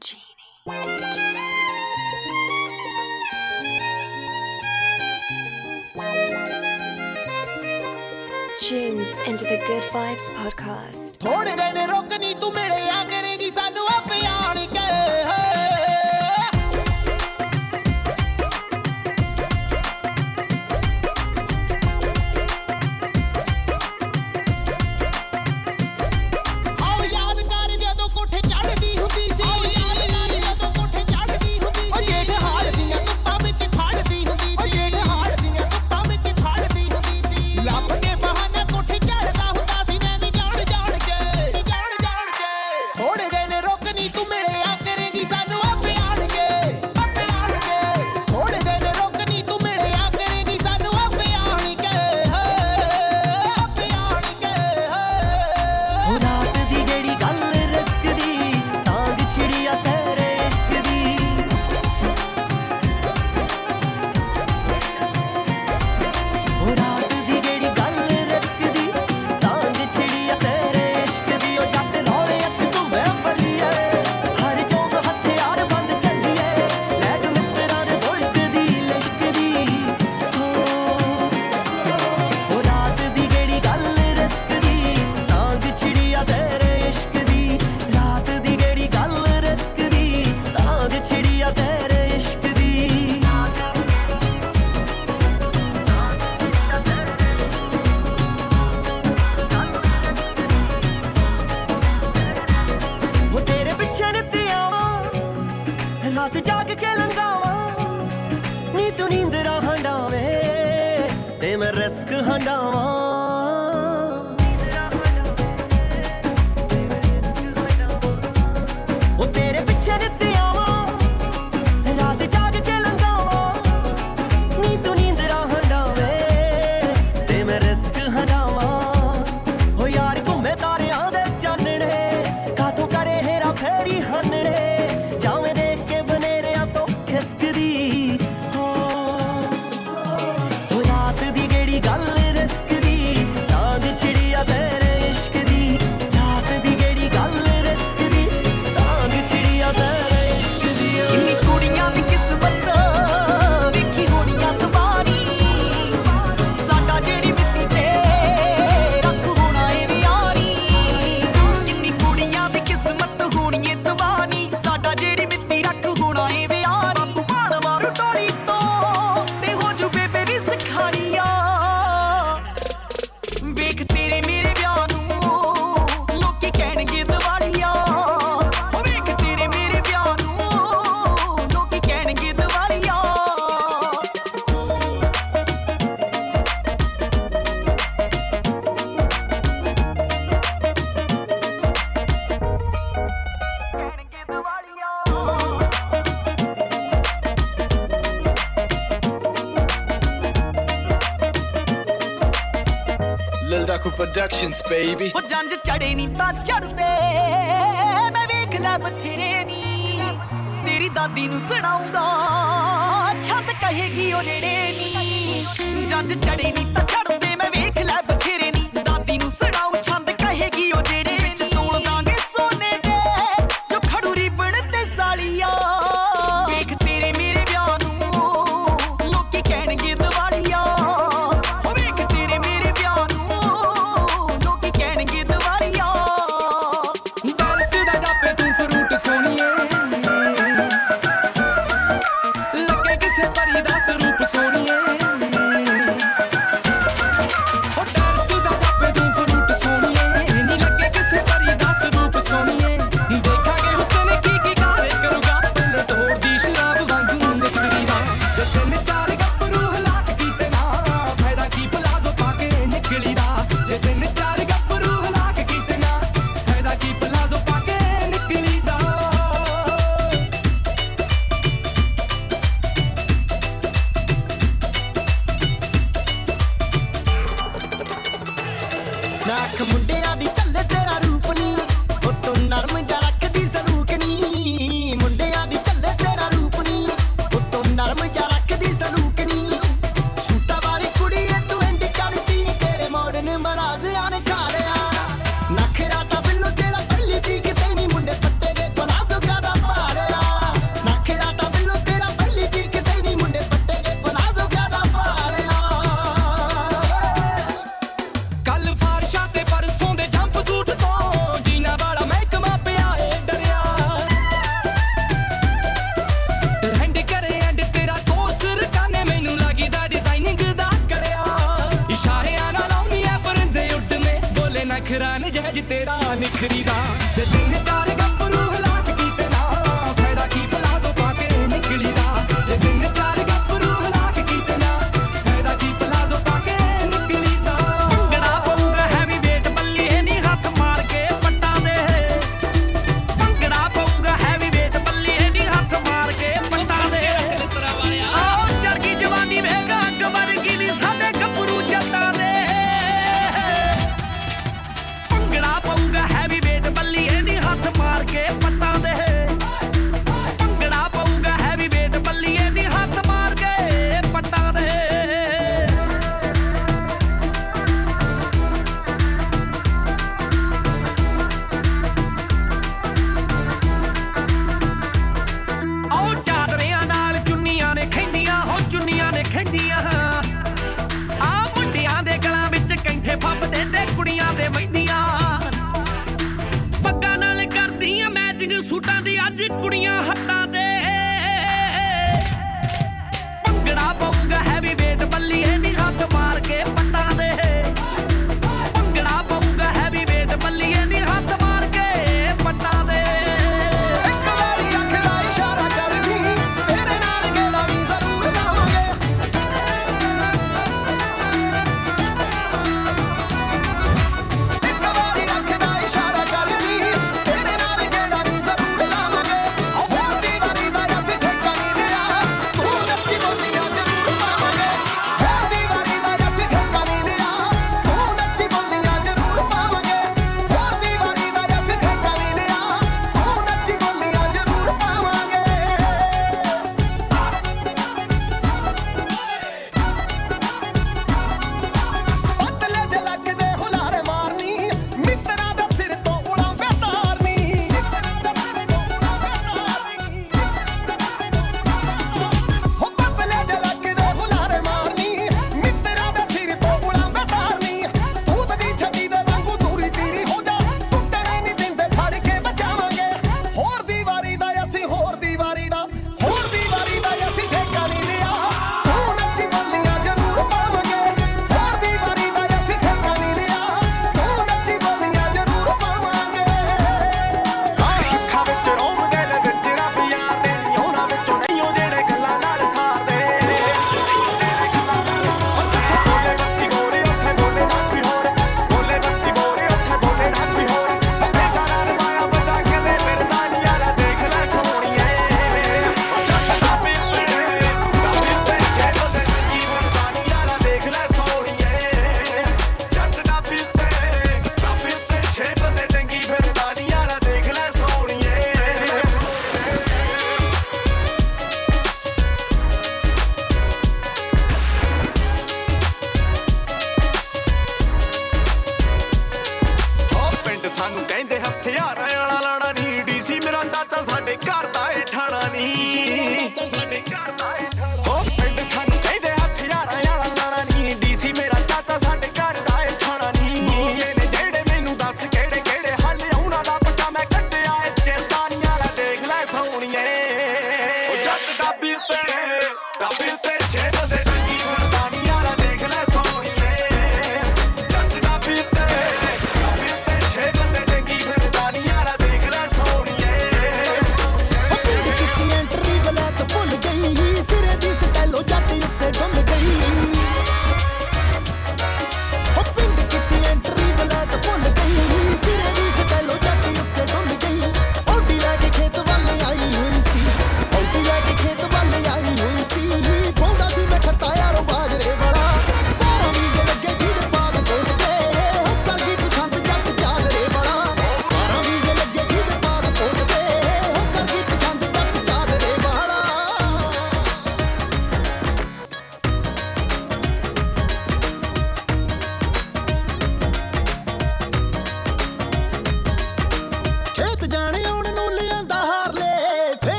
Genie. Tuned into the Good Vibes podcast. ਖੰਡਾਵਾਂ Kaku Productions, baby. ਉਹ ਜੰਜ ਚੜੇ ਨਹੀਂ ਤਾਂ ਚੜਦੇ। ਮੈਂ ਵੇਖ ਲੈ ਬਥੇਰੇ ਨਹੀਂ ਤੇਰੀ ਦਾਦੀ ਨੂੰ ਸੁਣਾਉਂਦਾ। ਛੱਤ ਕਹੇਗੀ ਉਹ ਜਿਹੜੇ ਨਹੀਂ ਜੰਜ ਚੜੇ ਨਹੀਂ ਤਾਂ ਚੜਦੇ, ਮੈਂ ਵੇਖ ਲੈ 그리다.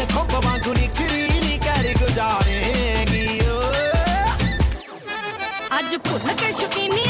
nie kompa wankuni kirini kar ਗੁਜ਼ਾਰੇਗੀ ਓ ਅੱਜ ਭੁੱਲ ਕੇ ਸ਼ੁਕੀਨੀ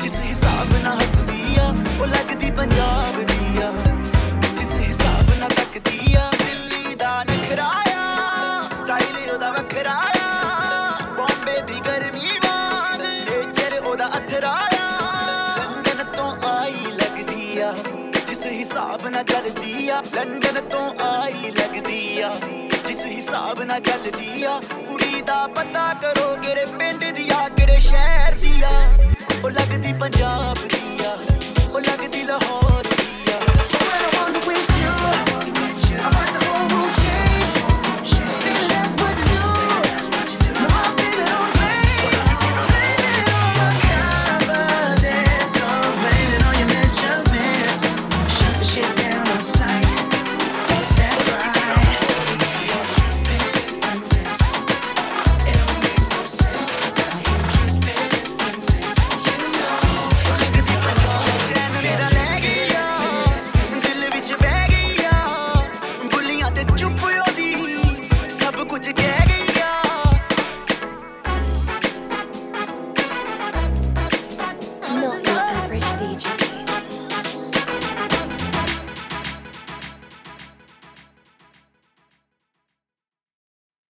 ਜਿਸ ਹਿਸਾਬ ਨਾਲ ਹੱਸਦੀ ਆ, ਉਹ ਲੱਗਦੀ ਪੰਜਾਬ ਦੀ ਆ। ਜਿਸ ਹਿਸਾਬ ਨਾਲ ਤੱਕਦੀ ਆ, ਦਿੱਲੀ ਦਾ ਨਖਰਾ ਆ ਸਟਾਈਲ ਉਹਦਾ ਵੱਖਰਾ ਆ। ਬੰਬੇ ਦੀ ਗਰਮੀ ਵਾਂਗ ਨੇਚਰ ਉਹਦਾ ਅਥਰਾ ਆ। ਲੰਡਨ ਤੋਂ ਆਈ ਲੱਗਦੀ ਆ, ਜਿਸ ਹਿਸਾਬ ਨਾਲ ਚੱਲਦੀ ਆ, ਲੰਡਨ ਤੋਂ ਆਈ ਲੱਗਦੀ ਆ। ਜਿਸ ਹਿਸਾਬ ਨਾਲ ਚੱਲਦੀ ਆ, ਕੁੜੀ ਦਾ ਪਤਾ ਕਰੋ ਕਿਹੜੇ ਪਿੰਡ ਦੀ ਆ